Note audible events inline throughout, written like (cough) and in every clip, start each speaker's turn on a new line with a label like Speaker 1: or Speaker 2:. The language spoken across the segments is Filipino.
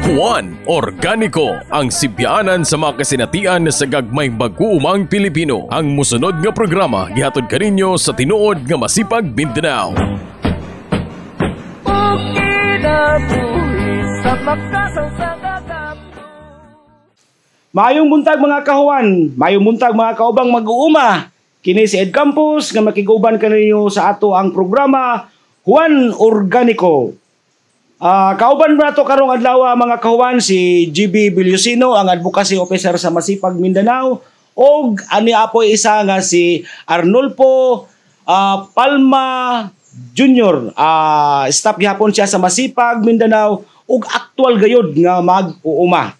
Speaker 1: Juan Organico ang sibyaanan sa mga kasinatian sa gagmay mag-uumang Pilipino. Ang musunod nga programa gihatod kaninyo sa tinuod nga masipag Mindanao.
Speaker 2: Maayong buntag mga kahuan, maayong buntag mga kaubang mag-uuma. Kini si Ed Campos nga makiguban kaninyo sa ato ang programa Juan Organico. Ah, kauban na to karong adlaw mga kahuan si GB Bilyosino ang advocacy officer sa Masipag Mindanao og ani apoy isa nga si Arnulfo ah, Palma Junior. Ah, staff gihapon siya sa Masipag Mindanao ug actual gayod nga mag-uuma.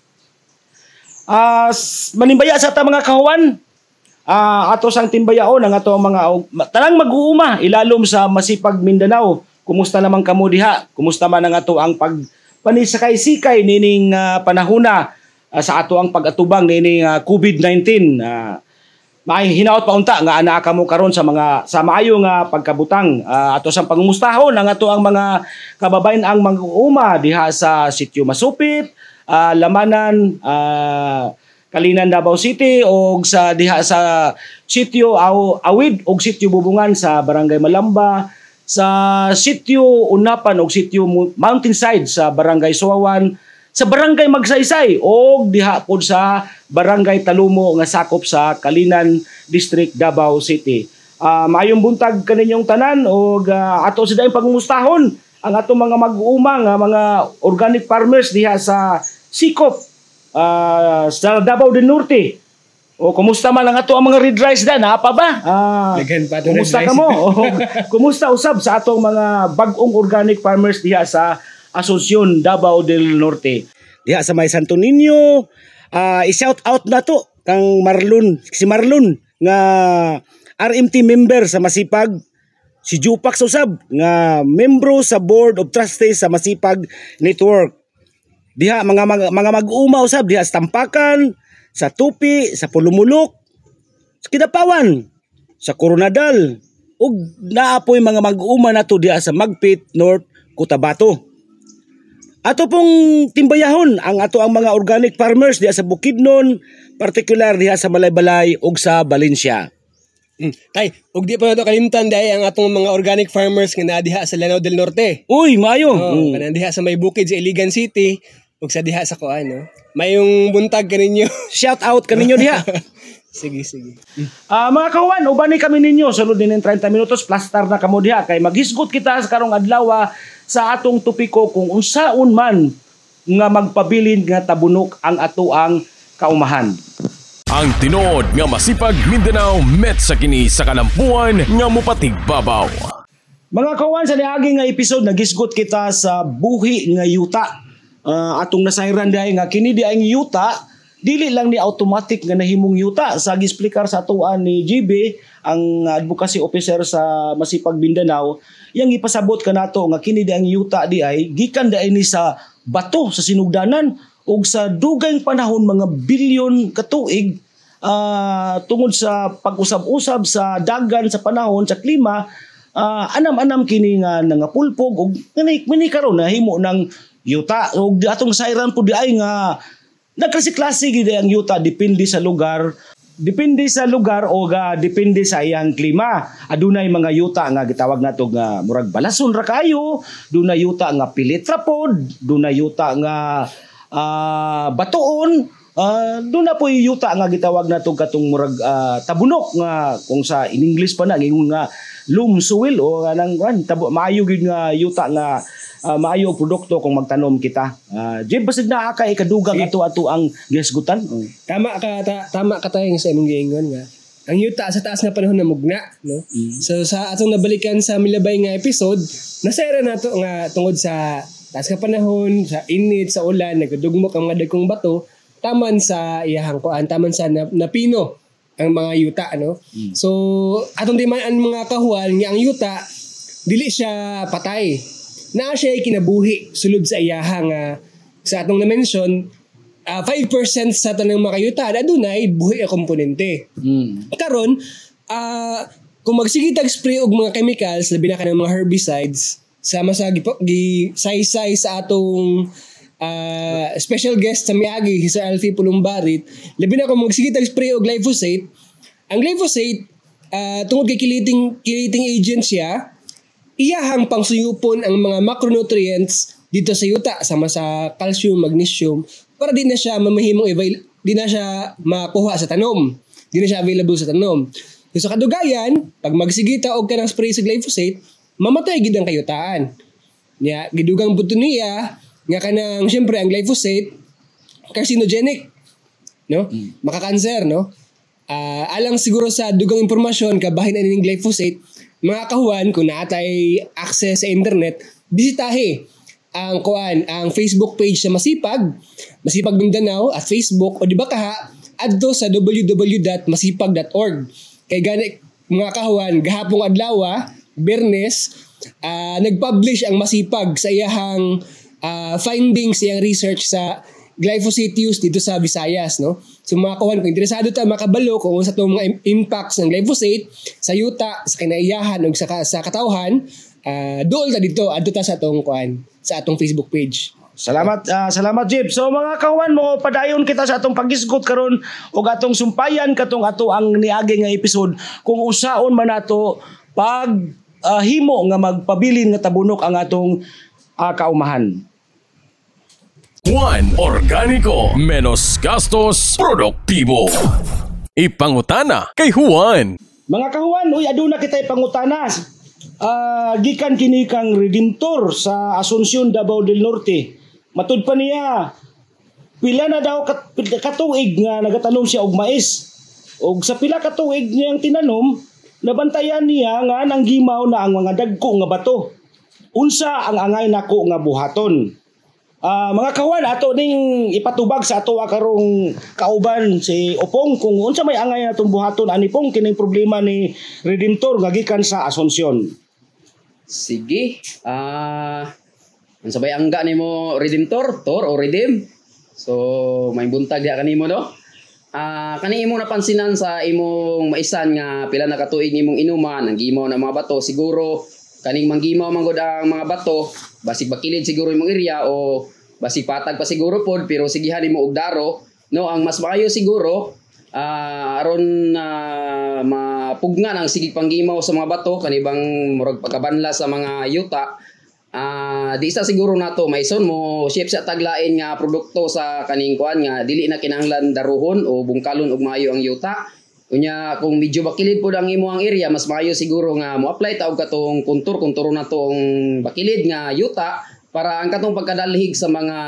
Speaker 2: Ah, s- manimbaya sa ta mga kahuan. Ah, ato sang timbayaon ang ato mga tanang mag-uuma ilalom sa Masipag Mindanao. Kumusta naman kamo diha? Kumusta man ang ato ang pag panisakay-sikay nining ah, panahona ah, sa ato ang pag-atubang nining ah, COVID-19. Ah, Maay hinaot pa unta nga ana ka mo karon sa mga sa maayo nga pagkabutang Ah, ato sang pangumustahon ang ato ang mga kababayan ang mag-uuma diha sa sitio Masupit, ah, Lamanan, ah, Kalinan Davao City o sa diha sa sitio Aw- Awid o sitio Bubungan sa Barangay Malamba, sa sitio Unapan o sitio Mountainside sa Barangay Suwawan, sa Barangay Magsaysay o diha pod sa Barangay Talumo nga sakop sa Kalinan District Davao City. Ah, maayong buntag kaninyong tanan o ato sa daing pangumustahon ang ato mga mag-uuma nga mga organic farmers diha sa Sikop ah, sa Davao del Norte. O kumusta man ang ato ang mga red rice da na pa ba? Ah,
Speaker 3: pa
Speaker 2: kumusta ka mo? (laughs) O, kumusta usab sa atong mga bag-ong organic farmers diha sa Asuncion Davao del Norte. Diha sa may Santo Niño, ah i-shout out na to kang Marlon, si Marlon nga RMT member sa Masipag si Jupak usab nga membro sa Board of Trustees sa Masipag Network. Diha mga mga, mga mag-uma usab diha sa Tampakan, sa Tupi, sa Pulumulok, sa Kidapawan, sa Coronadal, ug naapoy mga mag-uma nato diha sa Magpit, North, Cotabato. Ato pong timbayahon ang ato ang mga organic farmers diha sa Bukidnon, particular diha sa Malaybalay ug sa Valencia.
Speaker 3: Mm. Tay, ug di pa na to kalimtan dahil ang atong mga organic farmers nga nadiha sa Lanao del Norte.
Speaker 2: Uy, maayo.
Speaker 3: Oh,
Speaker 2: Mm.
Speaker 3: diha sa may bukid sa Iligan City ug sa diha sa kuan, no. Mayong buntag kaninyo. (laughs)
Speaker 2: Shout out kaninyo diha. (laughs)
Speaker 3: sige, sige.
Speaker 2: Ah, mga kawan, ubani kami ninyo sulod din ng 30 minutos plastar na kamo diha kay maghisgot kita sa karong adlaw ah, sa atong topiko kung unsaon man nga magpabilin nga tabunok ang ato ang kaumahan.
Speaker 1: Ang tinuod nga masipag Mindanao met sa kini sa kalampuan nga mupatig babaw.
Speaker 2: Mga kawan, sa niaging nga episode nagisgot kita sa buhi nga yuta. Ah, atong nasayran diay nga kini di ang yuta dili lang ni automatic nga nahimong yuta. Sa gisplikar sa atuan ni GB ang advocacy officer sa Masipag Mindanao yang ipasabot kanato nga kini di ang yuta di ay gikan di ni sa bato sa sinugdanan ug sa dugayng panahon mga bilyon ka tuig ah, tungod sa pag-usab-usab sa dagan sa panahon sa klima ah, anam-anam kini nga nangapulpog kani kini karon nahimo ng yuta. Ug di atong sayran po di ay nga nagklase-klase gid ang yuta. Depende sa lugar. Depende sa lugar o ga depende sa iyang klima. Adunay mga yuta nga gitawag nato nga murag balason ra kayo. Dunay yuta nga pilitra pod dunay yuta nga ah, batuon Ah, doon na po yung yuta nga gitawag na itong katong murag ah, tabunok nga kung sa in English pa na ngingon nga loam soil o nga nang kan tabo maayo gid nga yuta nga ah, maayo produkto kung magtanom kita. Uh, Jib basig naa ka ikadugang ato ato ang gisgutan. Oh.
Speaker 3: Tama ka ta, tama ka tayo sa imong giingon nga. Ang yuta sa taas nga panahon na mugna, no? So sa atong nabalikan sa milabay nga episode, nasera nato nga tungod sa taas nga panahon, sa init, sa ulan, nagdugmok ang mga dagkong bato, taman sa iyahang kuan, taman sa na, napino ang mga yuta, ano? So atong di man ang mga kahual nga ang yuta dili siya patay. Naa siya kinabuhi sulod sa iyahang nga sa atong na-mention ah 5% sa tanang makayuta adunay buhi nga komponente.
Speaker 2: Mm.
Speaker 3: Karon, ah kung magsige tag spray og mga chemicals labi na kanang mga herbicides sama sa gipo- gi saysay sa atong ah, special guest sa miagi si Sir Alfie Pulumbarit labi na ko magsigitag spray og glyphosate ang glyphosate ah, tungod kay kiliting kiliting agent siya iyahang pangsuyupon ang mga macronutrients dito sa yuta sama sa calcium, magnesium para di na siya mamahimong avail di na siya makuha sa tanom. Di na siya available sa tanom. So, sa kadugayan, pag magsigita og kanang spray sa glyphosate, mamatay gid ang kayutaan. Nya gidugang buto niya nga kanang syempre ang glyphosate carcinogenic no? Makakanser, no? Ah, alang siguro sa dugang impormasyon kabahin ani ning glyphosate, mga kahuan kung naatay access sa internet, bisitahe ang kuan ang Facebook page sa Masipag, Masipag Mindanao at Facebook o di ba kaha adto sa www.masipag.org. Kay gani mga kahuan gahapong adlaw, Bernes, ah, nag-publish ang Masipag sa iyahang ah, findings iyang research sa glyphosate use dito sa Visayas, no? So mga kawan, kung interesado ta makabalo kung sa itong mga im- impacts ng glyphosate sa yuta, sa kinaiyahan o sa, sa katawhan, ah dool ta dito, adto ta sa atong kuan, sa atong Facebook page.
Speaker 2: Salamat ah, salamat Jeep. So mga kawan mo padayon kita sa atong pagisgot karon ug atong sumpayan katong ato ang niagi nga episode kung usaon man nato pag ah, himo nga magpabilin nga tabunok ang atong ah, kaumahan.
Speaker 1: Juan Organico Menos gastos produktibo Ipangutana kay Juan
Speaker 2: Mga kahuan, uy aduna kitay pangutanas. Ah, gikan kini kang Redemptor sa Asuncion Davao del Norte. Matud pa niya pila na daw kat, katuig nga nagatanom siya og mais. Og sa pila katuig niyang tinanom, nabantayan niya nga nang gimaw na ang mga dagko nga bato. Unsa ang angay nako nga buhaton? Ah, mga kawan ato ning ipatubag sa ato karong kauban si Opong kung unsa may angay natong buhaton ani pong kining problema ni Redemptor nga gikan sa Asunsyon.
Speaker 4: Sige. Ah, ang sabay angga nimo Redemptor, Tor o Redeem. So, may buntag diha kanimo no. Ah, kani imo napansinan sa imong maisan nga pila na katuig nimong inuman, ang gimaw na mga bato siguro kaning manggimaw manggod ang mga bato, basig bakilid siguro imong area o basig patag pa siguro pod pero sigihan nimo og daro, no? Ang mas maayo siguro ah aron na mapugnan ang sige panggimaw sa mga bato kanibang murag pagkabanla sa mga yuta ah di sa siguro nato maison. Mo shape sa taglain nga produkto sa kaning kuan nga dili na kinahanglan daruhon o bungkalon og maayo ang yuta. Unya kung medyo bakilid pod ang imo ang area mas maayo siguro nga mo apply ta og katong kuntur kuntur na tong bakilid nga yuta para ang katong pagkadalhig sa mga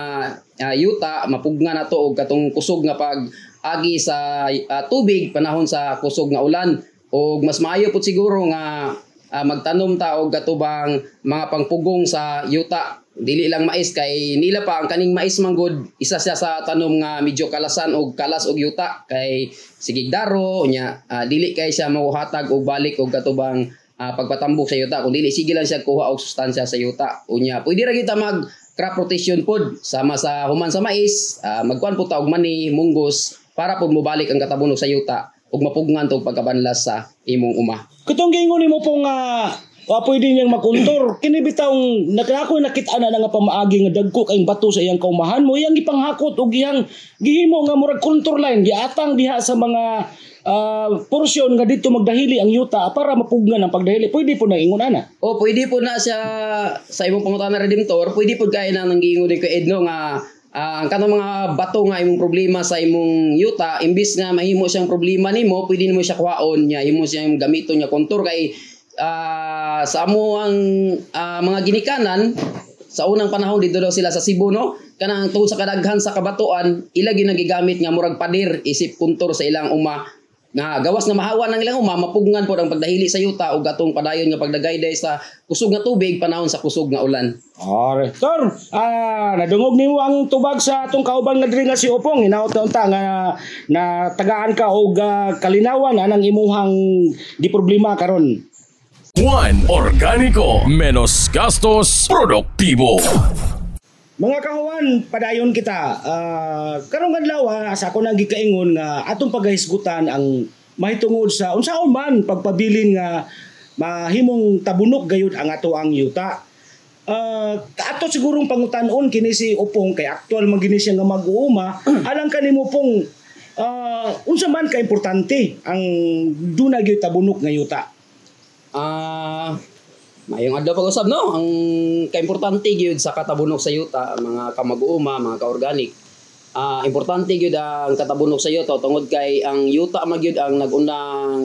Speaker 4: ah, yuta mapugna na to og katong kusog nga pag agi sa ah, tubig panahon sa kusog nga ulan. Og mas maayo pud siguro nga ah, magtanom ta og katubang mga pangpugong sa yuta. Dili lang mais kay nila pa ang kaning mais manggod isa siya sa tanom nga medyo kalasan og kalas og yuta. Kay sigig daro nya ah, dili kay siya mahuhatag og balik og katubang ah, pagpatambok sa yuta. Kung dili sige lang siya kuha og sustansya sa yuta. Unya pwede ra kita mag crop rotation pod sama sa human sa mais. Ah, magkuan po ta og mani munggos para pod mobalik ang katabunog sa yuta ug mapugnan tog pagkabanlas sa imong uma
Speaker 2: Katong gingon nimo pong nga uh, pwede niyang makontor. (clears throat) Kini bitawng nakako nakita na nga pamaagi nga dagko kay bato sa iyang kaumahan mo iyang ipanghakot og iyang gihimo nga murag contour line giatang diha sa mga ah, porsyon nga dito magdahili ang yuta para mapugnan ang pagdahili. Pwede po na ingon ana.
Speaker 4: O pwede po na siya sa imong pangutana redemptor, pwede po kaya na nang giingon din ko Edno nga ah, ang kanang mga bato nga imong problema sa imong yuta imbis nga mahimo siyang problema nimo, pwede nimo siya kuhaon niya, imo siyang gamiton niya kontur kay ah, sa amo ang ah, mga ginikanan sa unang panahon dito daw sila sa Cebu no? Kanang tungod sa kadaghan sa kabatuan ila ginagigamit nga murag padir isip kuntor sa ilang uma nga gawas nga mahawa ng ilang uma mapugnan pod ang pagdahili sa yuta ug atong padayon nga pagdagayday sa kusog nga tubig panahon sa kusog nga ulan
Speaker 2: Are. Tor, ah, nadungog nimo ang tubag sa atong kauban nga diri nga si Opong. Hinaut-unta nga na tagaan ka og ah, kalinawan anang imuhang di problema karon.
Speaker 1: Juan Organico Menos gastos produktibo
Speaker 2: Mga kahuan, padayon kita. Ah, karong adlaw ah, sa ako nang gikaingon nga atong paghisgutan ang mahitungod sa unsaon man pagpabilin nga mahimong tabunok gayud ang ato ang yuta. Ah, ato sigurong pangutanon kini si Upong kay aktual man gini siya nga mag-uuma (clears throat) alang kanimo pong ah, unsa man ka importante ang duna gyud tabunok nga yuta.
Speaker 4: Ah, mayong adlaw pag-usab no, ang kaimportante gyud sa katabunok sa yuta, mga kamag-uuma, mga ka-organic. Ah, importante gyud ang katabunok sa yuta tungod kay ang yuta man gyud ang nagunang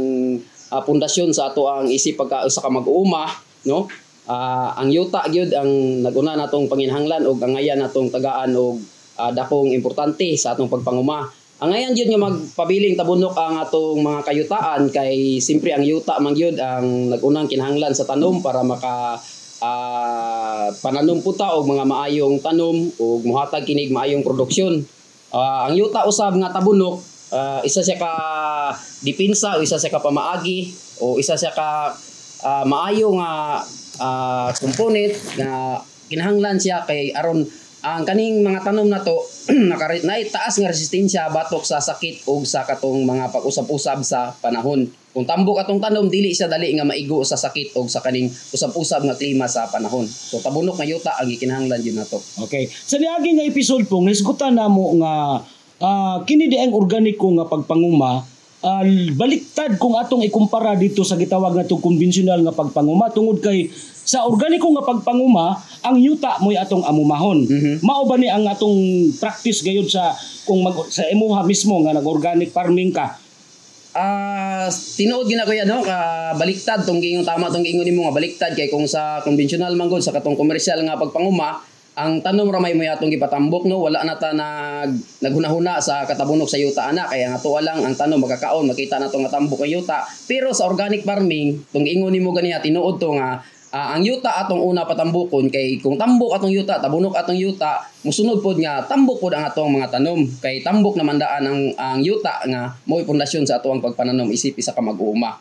Speaker 4: ah, pundasyon sa ato ang isip pagka sa kamag-uuma, no? Ah, ang yuta gyud ang naguna natong panginhanglan og angayan natong tagaan og ah, dakong importante sa atong pagpanguma. Ang ngayon yun nga magpabiling tabunok ang atong mga kayutaan kay simpre ang yuta man gyud ang nagunang kinahanglan sa tanom para maka ah, pananom puta og mga maayong tanom ug muhatag kinig maayong produksyon. Ah, ang yuta usab nga tabunok ah, isa siya ka dipinsa o isa siya ka pamaagi o isa siya ka ah, maayo nga ah, component nga kinahanglan siya kay aron ang kaning mga tanom na to (clears throat) nakari na taas nga resistensya batok sa sakit ug sa katong mga pag-usab-usab sa panahon. Kung tambok atong tanom dili siya dali nga maigo sa sakit ug sa kaning usab-usab nga klima sa panahon. So tabunok nga yuta ang gikinahanglan yun nato.
Speaker 2: Okay. Sa niagi nga episode pong nisgutan namo nga ah, kini organiko nga pagpanguma ah, baliktad kung atong ikumpara dito sa gitawag nga itong konbensyonal nga pagpanguma tungod kay sa organiko nga pagpanguma ang yuta mo'y atong amumahon.
Speaker 4: Mhm.
Speaker 2: Mao ba ni ang atong practice gayud sa kung mag, sa imuha mismo nga nag-organic farming ka?
Speaker 4: Ah, tinuod gina ko yan no, ka baliktad tong giingong tama tong giingon nimo nga baliktad kay kung sa konbensyonal man gud sa katong komersyal nga pagpanguma, ang tanom ra may mo atong gipatambok no, wala na ta nag naghunahuna sa katabunok sa yuta ana kaya nga tuwa lang ang tanom magkakaon makita na to nga tambok ang yuta. Pero sa organic farming, tong giingon nimo ganiya tinuod to nga Ah, ang yuta atong una patambukon kay kung tambok atong yuta tabunok atong yuta musunod pod nga tambok pod ang atong mga tanom kay tambok naman daan ang ang yuta nga mo'y pundasyon sa atong pagpananom isip isa ka mag-uuma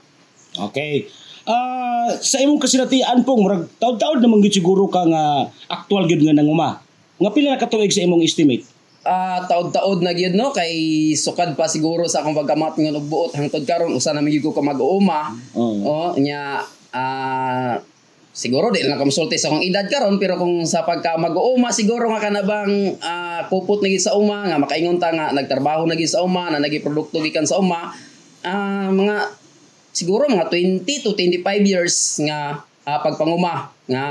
Speaker 2: Okay. Ah, sa imong kasinatian pong murag taud-taud naman gyud siguro ka nga actual gyud nga nanguma. Nga pila na katuig sa imong estimate?
Speaker 4: Ah, taod-taod na gyud no kay sukad pa siguro sa akong pagkamat nga og buot hangtod karon usa na gyud ko ka mag-uuma
Speaker 2: Oo.
Speaker 4: oh nya ah siguro di lang kamusulti sa akong edad karon pero kung sa pagka mag-uuma siguro nga kanabang ah, kupot na gyud sa uma nga makaingon ta nga nagtrabaho na gyud sa uma na nagi produkto gikan sa uma ah, mga siguro mga 20 to 25 years nga ah, pagpanguma nga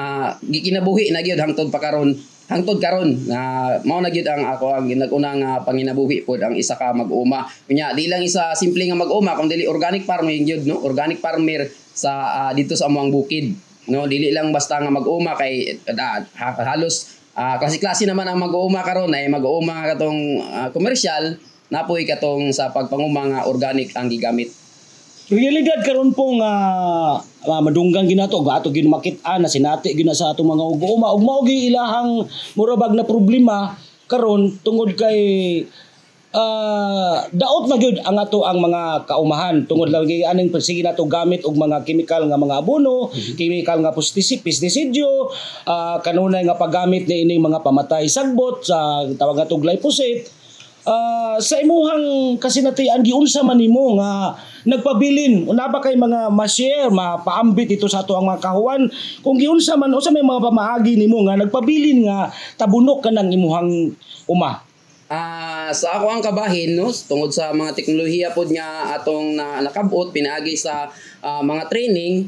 Speaker 4: gikinabuhi na gyud hangtod pa karon hangtod karon nga mao na gyud ang ako ang ginaguna nga panginabuhi pod ang isa ka mag-uma. Nya di lang isa simple nga mag-uma kung dili organic farming gyud no? Organic farmer sa ah, dito sa amuang bukid no? Dili lang basta nga mag-uma kay ha- halos ah, klase-klase naman ang mag-uuma karon. Ay mag-uuma katong ah, komersyal napoy katong sa pagpanguma nga organic ang gigamit
Speaker 2: Realidad karon po nga ah, madunggan ginato ga ato ginumakit-an na sinati gina sa atong mga ugoma ug mao ilahang murabag na problema karon tungod kay ah, daot na gyud ang ato ang mga kaumahan tungod lagi aning sige nato gamit og mga chemical nga mga abono, chemical nga pesticide, pestisidyo, ah, kanunay nga paggamit ni ining mga pamatay sagbot sa tawag nga glyphosate. Ah, sa imuhang kasinatian giunsa man nimo nga nagpabilin. Una ba kay mga ma-share mapaambit ito sa ato ang mga kahuan? Kung giunsa man usa may mga pamaagi nimo nga nagpabilin nga tabunok ka ng imuhang uma.
Speaker 4: Ah, sa ako ang kabahin no tungod sa mga teknolohiya pod nga atong na, nakabot pinaagi sa ah, mga training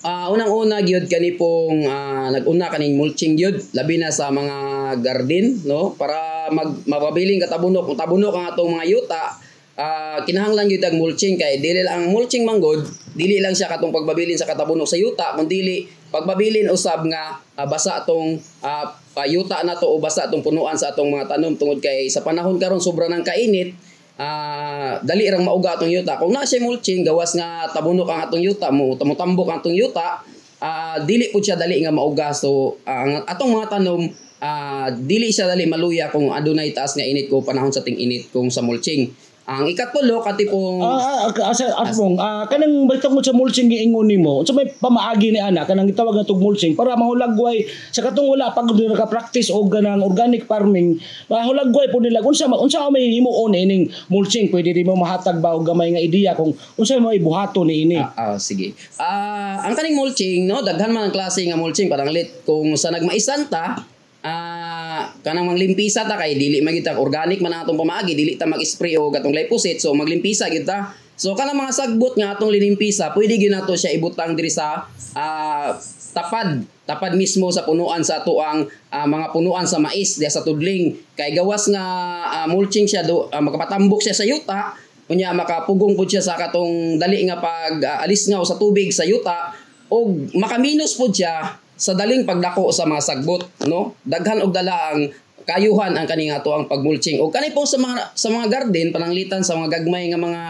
Speaker 4: Ah, unang-una gyud kani pong ah, nag-una kaning mulching gyud labi na sa mga garden no para mag mapabiling katabunok kung tabunok ang atong mga yuta ah, kinahanglan gyud ang mulching kay dili lang ang mulching manggod dili lang siya katong pagbabilin sa katabunok sa yuta kun dili pagbabilin usab nga ah, basa atong ah, payuta na to o basa atong punuan sa atong mga tanom. Tungod kay sa panahon karon sobra ng kainit ah dali rang mauga atong yuta. Kung na siya mulching gawas nga tabunok ang atong yuta mo tamutambok ang atong yuta ah dili pud siya dali nga mauga. So ang atong mga tanom ah dili siya dali maluya kung adunay taas nga init ko panahon sa ting init kung sa mulching Ang ikatpulo katipong
Speaker 2: Ah, ah, ah, sa atmong, ah, kanang balitang mo sa mulching giingon nimo. Unsa may pamaagi ni ana kanang gitawag na tog mulching para mahulagway sa katong wala pag naka-practice og ganang organic farming, mahulagway po nila unsa unsa may himuon ining mulching pwede di mo mahatag ba og gamay nga ideya kung unsa may buhaton ni ini.
Speaker 4: Ah, ah, sige. Ah, ang kaning mulching, no, daghan man ang klase nga mulching parang lit kung sa nagmaisan ta, ah, kanang manglimpisa ta kay dili man gyud ta organic man atong pamaagi, dili ta mag-spray o gatong glyphosate, so maglimpisa gyud ta. So kanang mga sagbot nga atong linimpisa, pwede gyud nato siya ibutang diri sa ah, tapad tapad mismo sa punuan sa ato ah, mga punuan sa mais diya sa tudling kay gawas nga ah, mulching siya do ah, makapatambok siya sa yuta unya makapugong pud siya sa katong dali nga pag ah, alis nga sa tubig sa yuta o makaminos pud siya sa daling pagdako sa mga sagbot no? Daghan og dala ang kayuhan ang kani nga ang pagmulching. O kani po sa mga sa mga garden pananglitan sa mga gagmay nga mga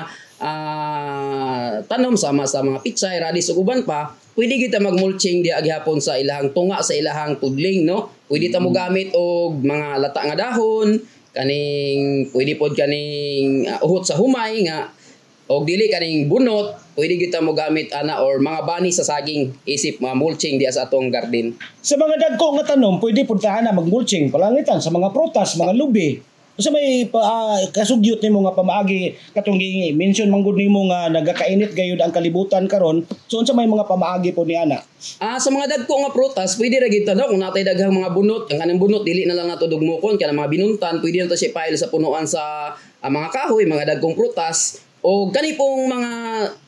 Speaker 4: ah, tanom sama sa mga pitsay radis ug uban pa pwede kita magmulching di aghapon sa ilahang tunga sa ilahang tudling no? Pwede ta mo gamit og mga lata nga dahon kaning pwede pod kaning ah, uhot sa humay nga og dili kaning bunot pwede kita mo gamit ana or mga bani sa saging isip mga mulching diya sa atong garden
Speaker 2: Sa mga dagko nga tanom, pwede puntahan na mag-mulching palangitan sa mga prutas, mga lubi. Sa may ah, kasugyot nimo nga pamaagi katong gi mention man gud nimo nga nagakainit gayud ang kalibutan karon. So unsa may mga pamaagi po ni ana?
Speaker 4: Ah, sa mga dagko nga prutas, pwede ra gid no kung natay daghang mga bunot, ang kanang bunot dili na lang nato dugmokon kaya mga binuntan, pwede na to siya pile sa punuan sa ah, mga kahoy, mga dagkong prutas. O gani pong mga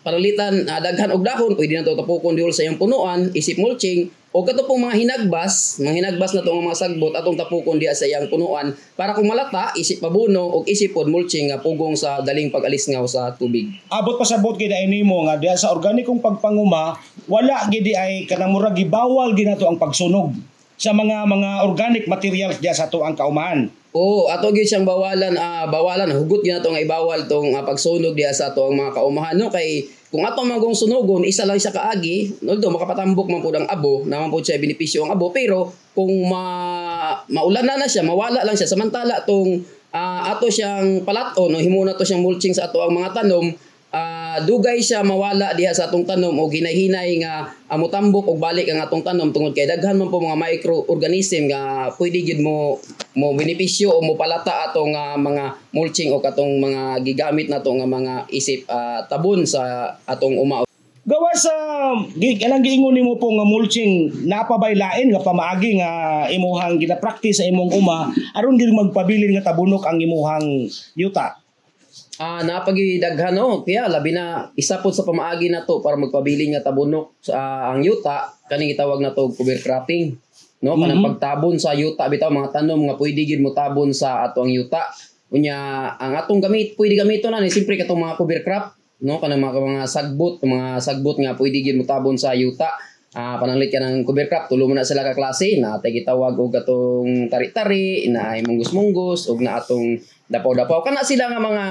Speaker 4: paralitan ah, daghan og dahon, pwede na to tapukon diol sa iyang punuan, isip mulching. O kato pong mga hinagbas, mga hinagbas na to mga sagbot atong tapukon diya sa iyang punuan para kung malata isip pabuno og isip pod mulching nga pugong sa daling pag-alis nga sa tubig.
Speaker 2: Abot pa sa bot gid ay nimo nga diha sa organikong pagpanguma, wala gid ay kanang murag gibawal gid nato ang pagsunog sa mga mga organic materials diha sa ato ang kaumahan.
Speaker 4: Oo, ato gyud siyang bawalan ah bawalan. Hugot gyud nato nga ibawal tong ah, pagsunog diha sa ato ang mga kaumahan no? Kay kung ato magong sunogon isa lang siya kaagi. Although makapatambok man pud ang abo naman pud siya benepisyo ang abo. Pero kung ma maulan na na siya mawala lang siya. Samantala tong ah, ato siyang palaton no? Himo na to siyang mulching sa ato ang mga tanom ah, dugay siya mawala diha sa atong tanom o ginahinay nga motambok og balik ang atong tanom tungod kay daghan man po mga microorganism nga pwede gyud mo mo benepisyo o mo palata atong nga mga mulching o katong mga gigamit nato nga mga isip ah, tabon sa atong uma
Speaker 2: Gawa sa gi kanang giingon nimo po nga mulching napabaylain nga pamaagi nga imuhang gina-practice sa imong uma aron gid magpabilin nga tabunok ang imuhang yuta.
Speaker 4: Ah, napagidaghan no. Kaya labi na isa po sa pamaagi na to para magpabiling nga tabunok sa ang yuta kaning gitawag na to cover cropping. No, kanang pagtabon sa yuta bitaw mga tanom nga pwede gid mo tabon sa ato ang yuta. Unya ang atong gamit pwede gamiton na ni simpre katong mga cover crop no kanang mga, mga sagbot mga sagbot nga pwede gid mo tabon sa yuta. Ah, pananglit ka ng cover crop, tulo mo na sila ka klase na atay gitawag og atong tari-tari, na ay munggos-munggos ug na atong dapaw-dapaw. Kana sila nga mga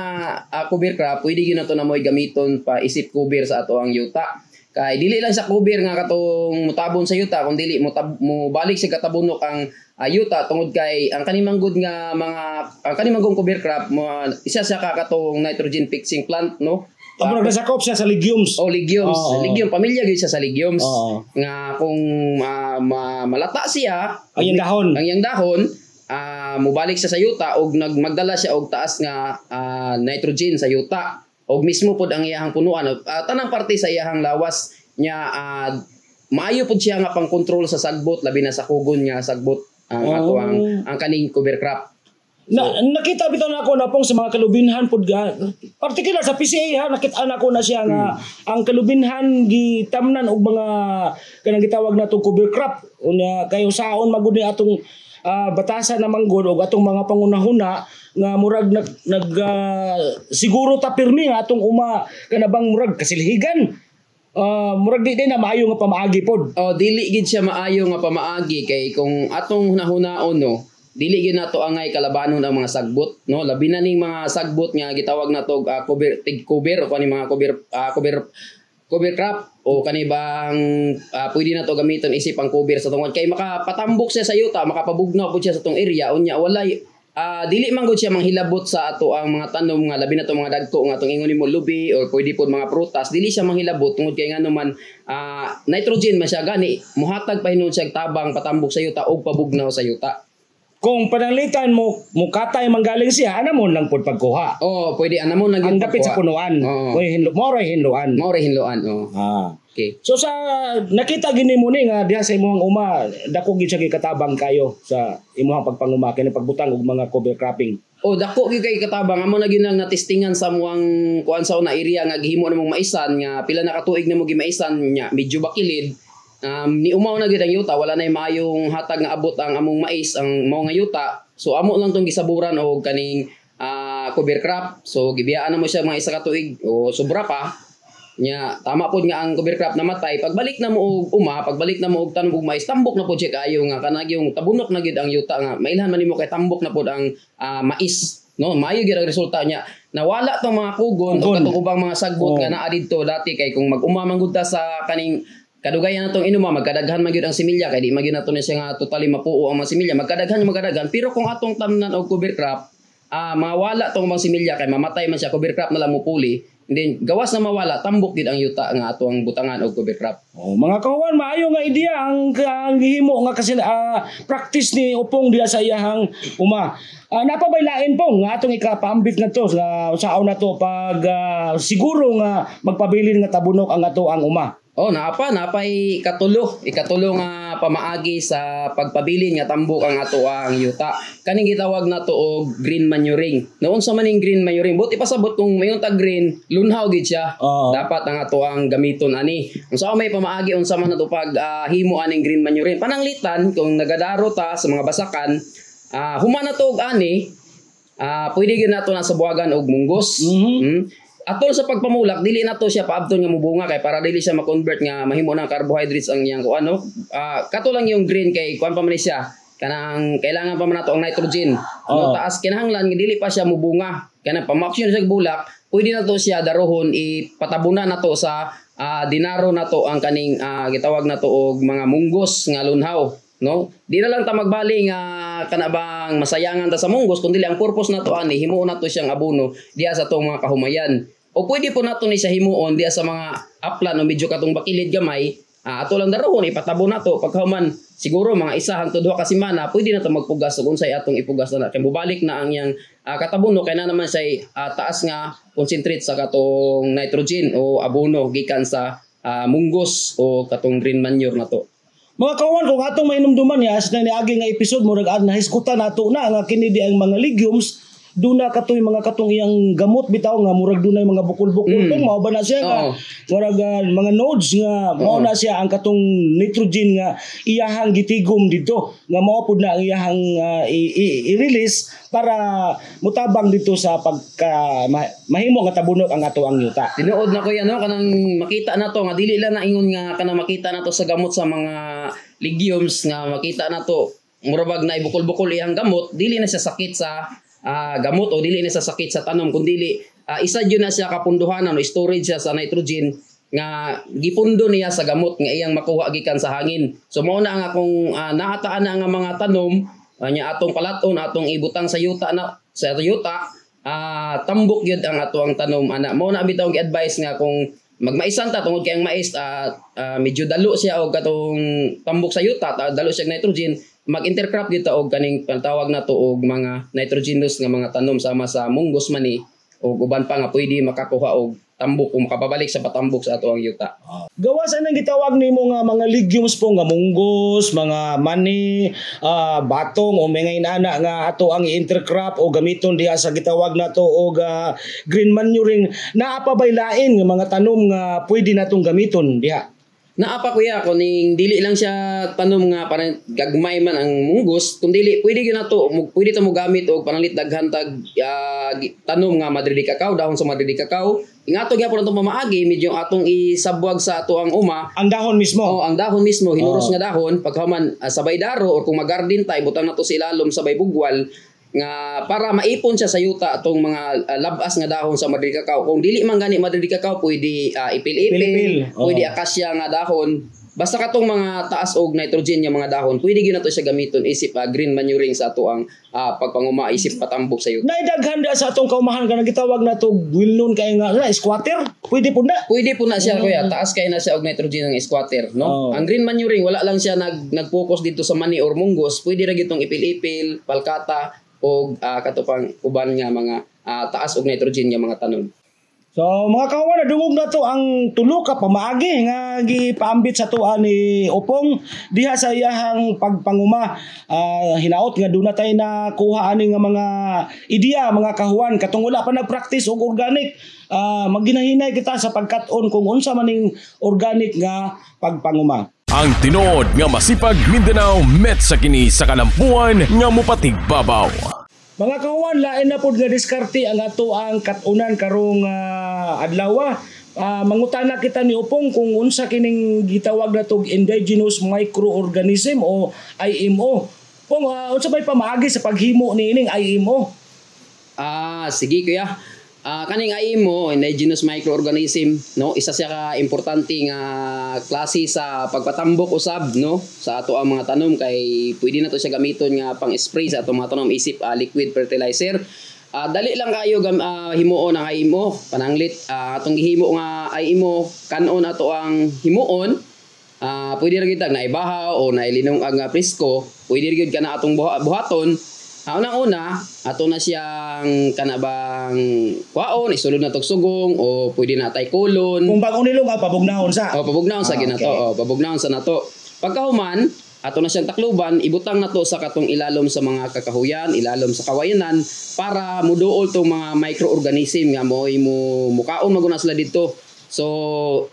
Speaker 4: uh, cover crop, pwede gyud nato na mo'y gamiton pa isip cover sa ato ang yuta. Kay dili lang sa cover nga katong mutabon sa yuta, kung dili mo, tab- mo balik sa katabunok ang ah, yuta tungod kay ang kanimang good nga mga ang kanimang gong cover crop mo isa siya ka katong nitrogen fixing plant no.
Speaker 2: Amo nasakop siya sa legumes.
Speaker 4: O legumes,
Speaker 2: Oo.
Speaker 4: legume pamilya gyud siya sa legumes.
Speaker 2: Oo.
Speaker 4: Nga kung ah, ma- malata siya,
Speaker 2: Ang iyang dahon.
Speaker 4: ang iyang dahon ah mubalik siya sa yuta og nag magdala siya og taas nga ah, nitrogen sa yuta. Og mismo pod ang iyahang punuan. Ah, tanang parte sa iyahang lawas niya ah, maayo pod siya nga pang control sa sagbot labi na sa kugon nga sagbot ang
Speaker 2: Oh.
Speaker 4: ato ang ang kaning cover crop.
Speaker 2: Na, nakita bitaw na ako na pong sa mga kalubinhan pud ga particular sa PCA ha nakita na ko na siya nga ang kalubinhan gitamnan og mga kanang gitawag na tong cover crop. Unya kayo saon magud ni atong ah, batasan na manggod atong mga pangunahuna nga murag nag, nag ah, siguro ta pirmi nga atong uma kanabang murag kasilhigan Ah, murag di na maayo nga pamaagi pod
Speaker 4: Oh, dili gid siya maayo nga pamaagi kay kung atong hunahunaon no, dili gid nato angay kalabanon ang mga sagbot no. Labi na ning mga sagbot nga gitawag nato uh, cover tig cover o kani mga cover ah, cover cover crop o kani bang ah, pwede na to gamiton isip ang cover sa tungod. Kay makapatambok siya sa yuta makapabugnaw pud siya sa tong area. Unya walay ah dili man gud siya manghilabot sa ato ang mga tanom nga labi na to mga dagko nga atong ingon mo lubi or pwede pod mga prutas. Dili siya manghilabot tungod kay ngano man ah, nitrogen man siya. Gani muhatag pa hinon siya tabang patambok sa yuta og pabugnaw sa yuta
Speaker 2: Kung pananglitan mo, mukatay manggaling siya, ana mo lang pod pagkuha.
Speaker 4: oh pwede ana mo nang
Speaker 2: Ang dapit sa punuan. Oy, hinlo, mo ray hinluan.
Speaker 4: mao ray hinloan oh
Speaker 2: Ah.
Speaker 4: okay
Speaker 2: So sa nakita gini mo ni nga diha sa imong uma, dako gid siya katabang kayo sa imong pagpanguma kini pagbutang og mga cover cropping.
Speaker 4: Oh, dako gyud kay katabang amo na gyud ang natistingan sa muang kuan sa una area nga gihimo namong maisan nga pila na katuig na mo gimaisan nya medyo bakilid. Um, ni umaw na gyud ang yuta wala na mayong hatag nga abot ang among mais ang mao nga yuta. So amo lang tong gisaburan og kaning ah, cover crop. So gibiyaan na mo siya mga isa ka tuig o sobra pa. Nya tama pod nga ang cover crop namatay. Pagbalik na mo og uma, pagbalik na mo og tanom og mais, tambok na pod siya kaayo nga kanag yung tabunok na gyud ang yuta nga mailhan man nimo kay tambok na pod ang ah, mais. No, maayo gyud ang resulta niya. Nawala tong mga kugon o katong ubang mga sagbot
Speaker 2: Oo.
Speaker 4: nga naa didto dati kay kung mag-uma man gud ta sa kaning kadugayan natong inuma magkadaghan man gyud ang similya kay di man gyud nato na siya nga totally mapuo ang mga similya magkadaghan magkadaghan pero kung atong tamnan og cover crop ah mawala tong mga similya kay mamatay man siya cover crop na lang mo puli and then gawas na mawala tambok gid ang yuta nga ato ang butangan og cover crop
Speaker 2: Oh, mga kawan, maayo nga ideya ang, ang gihimo nga kasi ah, practice ni Upong diya sa iyahang uma. Uh, napabaylain pong nga atong ikapaambit na to sa saon na to pag ah, siguro nga magpabilin nga tabunok ang ato ang uma.
Speaker 4: Oh, naapa napay katulo, ikatulo nga pamaagi sa pagpabilin nga tambok ang ato ang yuta. Kaning gitawag na to og green manuring. Noon sa maning green manuring, buti pasabot kung mayon tag green, lunhaw gid siya.
Speaker 2: Oo.
Speaker 4: Dapat ang ato ang gamiton ani. Unsa may pamaagi unsa man nato pag ah, himo aning green manuring. Pananglitan kung nagadaro ta sa mga basakan, ah human na to og ani, ah pwede gyud nato na sa buwagan og munggos.
Speaker 2: Mhm.
Speaker 4: Mm. Atol sa pagpamulak, dili na to siya paabton nga mubunga kay para dili siya ma-convert nga mahimo ng carbohydrates ang iyang kuan no. Ah kato lang yung green kay kuan pa man siya kanang kailangan pa man nato ang nitrogen.
Speaker 2: Oo.
Speaker 4: No, taas kinahanglan nga dili pa siya mubunga. Kanang pamaksyon siya bulak, pwede na to siya darohon ipatabunan na to sa ah, dinaro na to ang kaning ah, gitawag na to og mga munggos nga lunhaw no? Di na lang ta magbali nga kana bang masayangan ta sa munggos kundi ang purpose na to ani himuon na to siyang abono diya sa tong mga kahumayan. O pwede po nato ni siya himuon diya sa mga upland o medyo katong bakilid gamay ah, ato lang darohon ipatabo na to. Pagkahuman siguro mga isa hangtod duha ka semana pwede na to magpugas ug unsay atong ipugas na kay mubalik na ang yang ah, katabuno kay na naman siya ah, taas nga concentrate sa katong nitrogen o abono gikan sa ah, munggos o katong green manure na to
Speaker 2: Mga kawan, kung atong mainumduman ya, sa niagi nga episode mo, nag nahiskutan nato na nga kini ang mga legumes, duna katoy mga katong iyang gamot bitaw nga murag dunay mga bukol-bukol
Speaker 4: Mm.
Speaker 2: mao ba na siya nga
Speaker 4: Oo.
Speaker 2: murag ah, mga nodes nga mao na siya ang katong nitrogen nga iyahang gitigom dito nga mao pud na ang iyahang ah, i- i- i-release para mutabang dito sa pagka ma- mahimo nga tabunok ang ato ang yuta.
Speaker 4: Tinuod na ko yan, no? kanang makita na to, nga dili lang na ingon nga kanang makita na to sa gamot sa mga legumes nga makita na to murabag na ibukol-bukol iyang gamot, dili na siya sakit sa ah, gamot o dili na siya sakit sa tanom kundi dili ah, isa yun na siya kapunduhanan o storage siya sa nitrogen nga gipundo niya sa gamot nga iyang makuha gikan sa hangin. So mao na ang akong ah, nahataan na nga mga tanom nya atong palaton atong ibutang sa yuta na sa yuta ah tambok gyud ang ato ang tanom ana mo na bitaw gi-advise nga kung magmaisan ta tungod kay ang mais ah, ah, medyo dalo siya og katong tambok sa yuta ta, dalo siya og nitrogen mag-intercrop dito og kaning tawag na to og mga nitrogenous nga mga tanom sama sa munggos man ni o uban pa nga pwede makakuha og tambok o makapabalik sa patambok sa ato ang yuta.
Speaker 2: Gawas anang gitawag nimo nga mga legumes po nga munggos, mga mani, ah, batong o mga inana nga ato ang intercrop o gamiton diha sa gitawag nato og ah, green manuring naa pa bay lain nga mga tanom nga pwede natong gamiton diha.
Speaker 4: Naapa kuya ko ning dili lang siya tanom nga parang gagmay man ang munggos. Kung dili pwede gyud nato pwede ta mo gamit og panalit daghan tag ah, gi- tanom nga madridi kakao dahon sa madridi kakao. Ingato gyapon nato mamaagi medyo atong isabwag sa ato ang uma.
Speaker 2: Ang dahon mismo.
Speaker 4: Oo, ang dahon mismo, hinuros
Speaker 2: Oo.
Speaker 4: nga dahon, pagkaman uh, sabay daro or kung mag-garden tay, butang na to sa ilalom sabay bugwal, nga para maipon siya sa yuta atong mga uh, labas nga dahon sa madrid kakao. Kung dili man gani madrid kakao, pwede uh, ipil-ipil,
Speaker 2: oo.
Speaker 4: pwede akasya nga dahon, basta katong mga taas og nitrogen nga mga dahon, pwede gyud nato siya gamiton isip ah, green manuring sa ato ang ah, pagpanguma isip patambok sa yuta.
Speaker 2: Naidaghan da sa atong kaumahan ka gitawag na to wilnon kay nga na squatter. Pwede po na.
Speaker 4: Pwede po na siya kuya, taas kay na siya og nitrogen ng squatter, no?
Speaker 2: Oo.
Speaker 4: Ang green manuring wala lang siya nag nag-focus dito sa mani or munggos, pwede ra gitong ipil-ipil, palkata og ah, katupang uban nga mga ah, taas og nitrogen nga mga tanom.
Speaker 2: So mga kawan, nadungog na to ang tulo ka pamaagi nga gipaambit sa tuwa ni Opong diha sa iyahang pagpanguma. Ah, hinaot nga doon na tayo na kuha ani nga mga ideya, mga kahuan katong wala pa nag-practice og organic. Ah, maginahinay kita sa pagkat-on kung unsa maning organic nga pagpanguma.
Speaker 1: Ang tinuod nga masipag Mindanao met sa kini sa kalampuan nga mupatig babaw.
Speaker 2: Mga kawan, lain na pod nga diskarte ang ato ang katunan karong ah, adlaw. Ah, mangutana kita ni Upong kung unsa kining gitawag na tog indigenous microorganism o IMO. Pong ah, unsa may pamaagi sa paghimo niining IMO?
Speaker 4: Ah, sige kuya. Ah, kaning IMO, indigenous microorganism, no, isa siya ka importante nga klase sa pagpatambok usab, no, sa ato ang mga tanom kay pwede na to siya gamiton nga pang spray sa ato mga tanom isip ah, liquid fertilizer. Ah, dali lang kayo gam ah, himuon ang IMO, pananglit. Ah, atong gihimo nga IMO kanon ato ang himuon. Ah, pwede ra gyud na ibahaw o na ilinong ang nga presko, pwede ra gyud kana atong buha- buhaton. Ah, unang-una, ato na siyang kanabang kwaon, isulod na tog sugong o pwede na tay kulon.
Speaker 2: Kung bagong nilong ah, pabugnahon sa.
Speaker 4: O pabugnaon sa
Speaker 2: Ah,
Speaker 4: ginato,
Speaker 2: okay.
Speaker 4: o pabugnaon sa nato. Pagkahuman, ato na siyang takluban, ibutang nato sa katong ilalom sa mga kakahuyan, ilalom sa kawayanan para muduol tong mga microorganism nga mo'y mo mukaon maguna sila dito. So,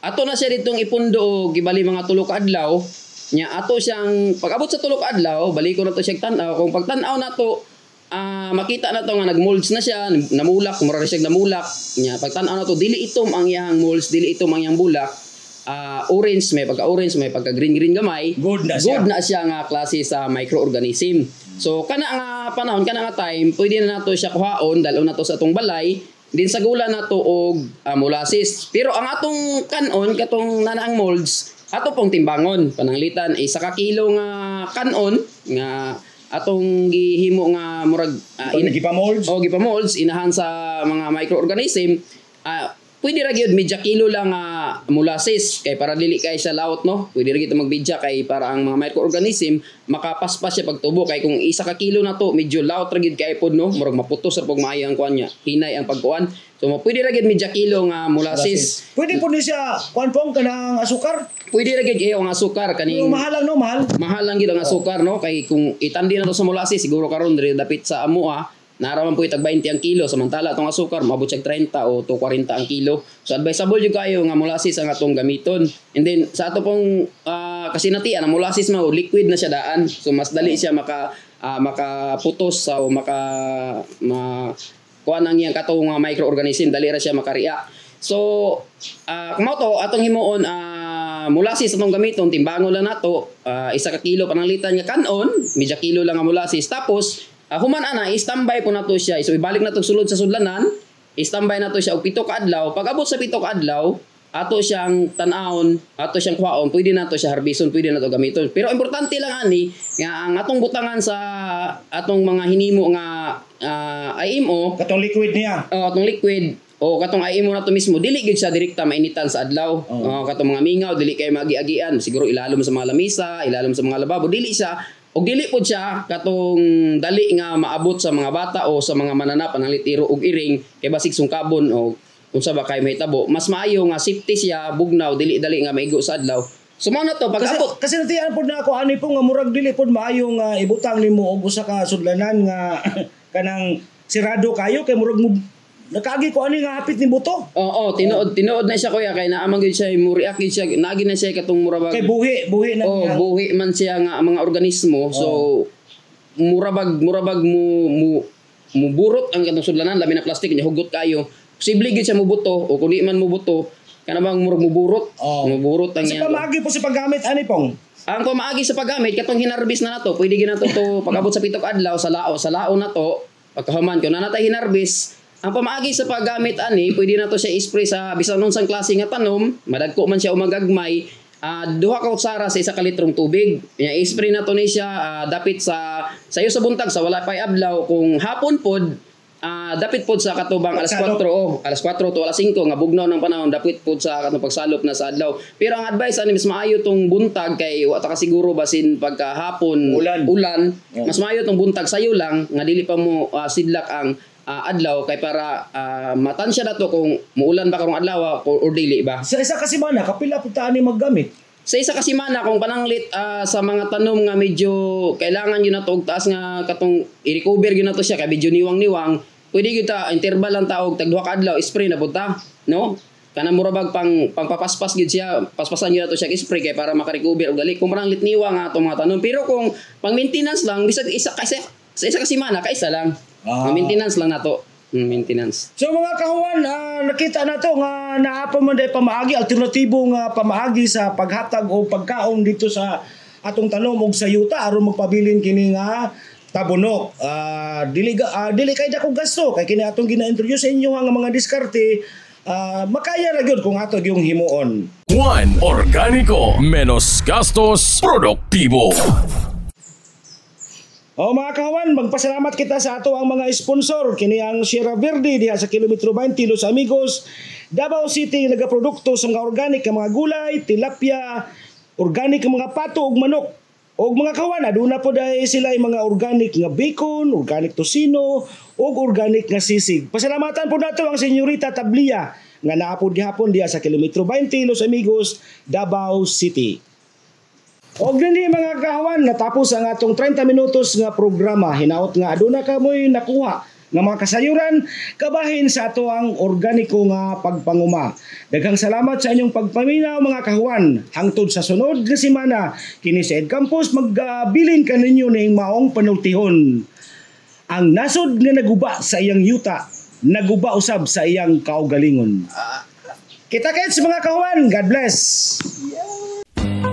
Speaker 4: ato na siya ditong ipundo og gibali mga tulo ka adlaw. Nya ato siyang pag-abot sa tulo ka adlaw, baliko na to siya tan-aw. Kung pagtan-aw nato, ah makita na to nga nagmolds na siya, namulak, mura na siya namulak. Nya pagtan-aw na to, dili itom ang iyang molds, dili itom ang iyang bulak. Ah, orange, may pagka-orange, may pagka-green-green gamay.
Speaker 2: Good na siya.
Speaker 4: Good na siya nga klase sa microorganism. So kana nga panahon kana nga time, pwede na nato siya kuhaon dalo na to sa atong balay. Din sa gula na to og ah, molasses. Pero ang atong kanon katong nanaang molds, ato pong timbangon pananglitan ay sa kakilo nga kanon nga atong gihimo nga murag ah,
Speaker 2: Ito nagipamolds.
Speaker 4: o gipamolds inahan sa mga microorganism. Ah pwede ra gyud medya kilo lang nga molasses. Kay para dili kay sa laot no? Pwede ra gyud magbidya kay para ang mga microorganism makapaspas siya pagtubo. Kay kung isa ka kilo na to medyo laot ra gyud kay pod no? Murag maputos sa pag maayo ang kuan niya. Hinay ang pagkuan so mo pwede ra gyud medya kilo nga molasses
Speaker 2: Pwede po ni siya, kuan pong kanang asukar.
Speaker 4: pwede ra iyo ang asukar kaning
Speaker 2: Yung mahal lang no, mahal.
Speaker 4: mahal lang gid ang asukar no? Kay kung itandi na to sa molasses siguro karon diri dapit sa amo ah. Naraman po itag 20 ang kilo. Samantala atong asukar maabot siya 30 o to 40 ang kilo. So advisable jud kayo nga molasses ang atong gamiton. And then sa ato pong ah, kasinatian ang molasses mao liquid na siya daan. So mas dali siya maka ah, makaputos sa o maka ma kuan ang iyang katong nga microorganism dali ra siya makaria so ah uh, to atong himuon ah molasses atong gamiton timbangon lang nato ah, isa ka kilo pananglitan nga kanon medya kilo lang ang molasses tapos ah, human ana i-standby po nato siya. So ibalik nato sulod sa sudlanan i-standby nato siya og pito ka adlaw. Pag abot sa pito ka adlaw ato siyang tan-awon, ato siyang kuhaon, pwede nato siya harbison, pwede nato gamiton. Pero importante lang ani nga ang atong butangan sa atong mga hinimo nga ah, IMO,
Speaker 2: Katong liquid niya.
Speaker 4: o atong liquid o katong IMO na to mismo dili gid siya direkta mainitan sa adlaw
Speaker 2: Oo.
Speaker 4: O, katong mga mingaw dili kay magi-agian siguro ilalom sa mga lamisa ilalom sa mga lababo dili siya og dili pod siya katong dali nga maabot sa mga bata o sa mga mananap ang litiro og iring kay basig sungkabon o unsa ba kay may tabo mas maayo nga safety siya bugnaw dili dali nga maigo sa adlaw so mao na to pag
Speaker 2: Kasi,
Speaker 4: abot
Speaker 2: kasi natiyan po na ako, ani po nga murag dili po maayo nga ibutang nimo og usa ka sudlanan nga (coughs) kanang sirado kayo kay murag mo nakagi ko ani nga hapit ni buto.
Speaker 4: Oo, tinuod tinuod na siya kuya kay naamang gid siya muriak gid siya nagi na siya katong murabag
Speaker 2: Kay buhi, buhi na
Speaker 4: Oh,
Speaker 2: niya.
Speaker 4: buhi man siya nga mga organismo. So murabag murabag mu mu muburot ang katong sudlanan labi na plastic niya hugot kayo. Posible gid siya mubuto o kung di man mubuto kana bang murag muburot.
Speaker 2: Oh.
Speaker 4: Muburot ang
Speaker 2: Kasi
Speaker 4: iyang.
Speaker 2: pamagi po sa paggamit ani pong.
Speaker 4: Ang kumaagi sa paggamit katong hinarbis na nato, pwede gid nato to (laughs) pag-abot sa pitok adlaw sa lao, sa lao na to, pagkahuman ko na natay hinarbis, ang pamaagi sa paggamit ani, pwede na to siya i-spray sa bisan unsang klase nga tanom, madagko man siya o magagmay, ah, duha ka kutsara sa isa ka litrong tubig. Nya i-spray na to ni siya ah, dapit sa sayo sa buntag sa wala pay adlaw kung hapon pod ah, dapit pod sa katubang alas 4 oh, alas 4 to alas 5 nga bugnaw ng panahon dapit pod sa katong pagsalop na sa adlaw. Pero ang advice ani mas maayo tong buntag kay wa ta ka siguro basin pagka hapon
Speaker 2: Ulan.
Speaker 4: ulan mas maayo tong buntag sayo lang nga dili pa mo ah, sidlak ang ah, adlaw kay para uh, matansya na to kung muulan ba karong adlaw or, or dili ba.
Speaker 2: Sa isa kasi mana, kapila po taan ni maggamit.
Speaker 4: Sa isa kasi mana kung pananglit ah, sa mga tanom nga medyo kailangan yun na to taas nga katong i-recover yun na to siya kay medyo niwang-niwang pwede gyud ta interval lang ta og tagduha ka adlaw spray na punta no? Kana murabag pang pangpapaspas gyud siya paspasan gyud na to siya spray kay para makarecover og dali. Kung pananglit niwang nga atong mga tanom. Pero kung pang maintenance lang bisag isa kasi sa isa kasi mana kaisa lang.
Speaker 2: Ah.
Speaker 4: Ang maintenance lang nato maintenance
Speaker 2: So mga kahuan, ah, nakita na to nga naapa man day pamaagi, alternatibo nga pamaagi sa paghatag o pagkaon dito sa atong tanom og sa yuta aron magpabilin kini nga tabunok. Ah, dili ah, dili kay dako gasto kay kini atong gina-introduce sa inyo nga mga diskarte ah, makaya ra gyud kung ato yung himuon.
Speaker 1: Juan Organico, menos gastos, produktibo.
Speaker 2: O mga kawan, magpasalamat kita sa ato ang mga sponsor. Kini ang Sierra Verde diha sa kilometro 20 Los Amigos, Davao City nagaprodukto sa mga organic nga mga gulay, tilapia, organic nga mga pato ug manok. Og mga kawan, aduna po dahil sila yung mga organic nga bacon, organic tosino, ug organic nga sisig. Pasalamatan po nato ang senyorita Tablia nga naapod gihapon diha sa kilometro 20 Los Amigos, Davao City. Og nini mga kahawan, natapos ang atong 30 minutos nga programa. Hinaot nga aduna ka mo'y nakuha nga mga kasayuran kabahin sa ato ang organiko nga pagpanguma. Daghang salamat sa inyong pagpaminaw mga kahuan. Hangtod sa sunod nga semana, kini sa Ed Campus magabilin ka ninyo ning maong panultihon. Ang nasod nga naguba sa iyang yuta, naguba usab sa iyang kaugalingon. Kita-kits mga kahuan, God bless!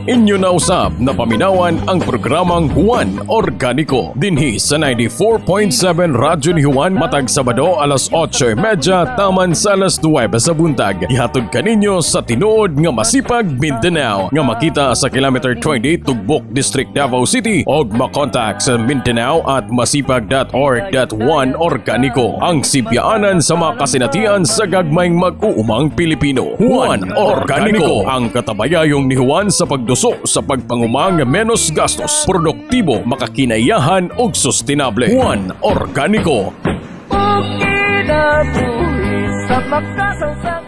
Speaker 1: Inyo na usab na paminawan ang programang Juan Organico dinhi sa 94.7 Radyo ni Juan matag Sabado alas 8:30 taman sa alas 9 sa buntag. Ihatod kaninyo sa tinuod nga masipag Mindanao nga makita sa kilometer 20 Tugbok District Davao City og makontak sa Mindanao at masipag.org.1 Organico ang sibyaanan sa mga kasinatian sa gagmayng mag-uumang Pilipino. Juan Organico ang katabayayong ni Juan sa pagduso sa pagpangumang menos gastos, produktibo, makakinayahan ug sustainable. Juan Organico
Speaker 5: Kinabuhi sa makasawsang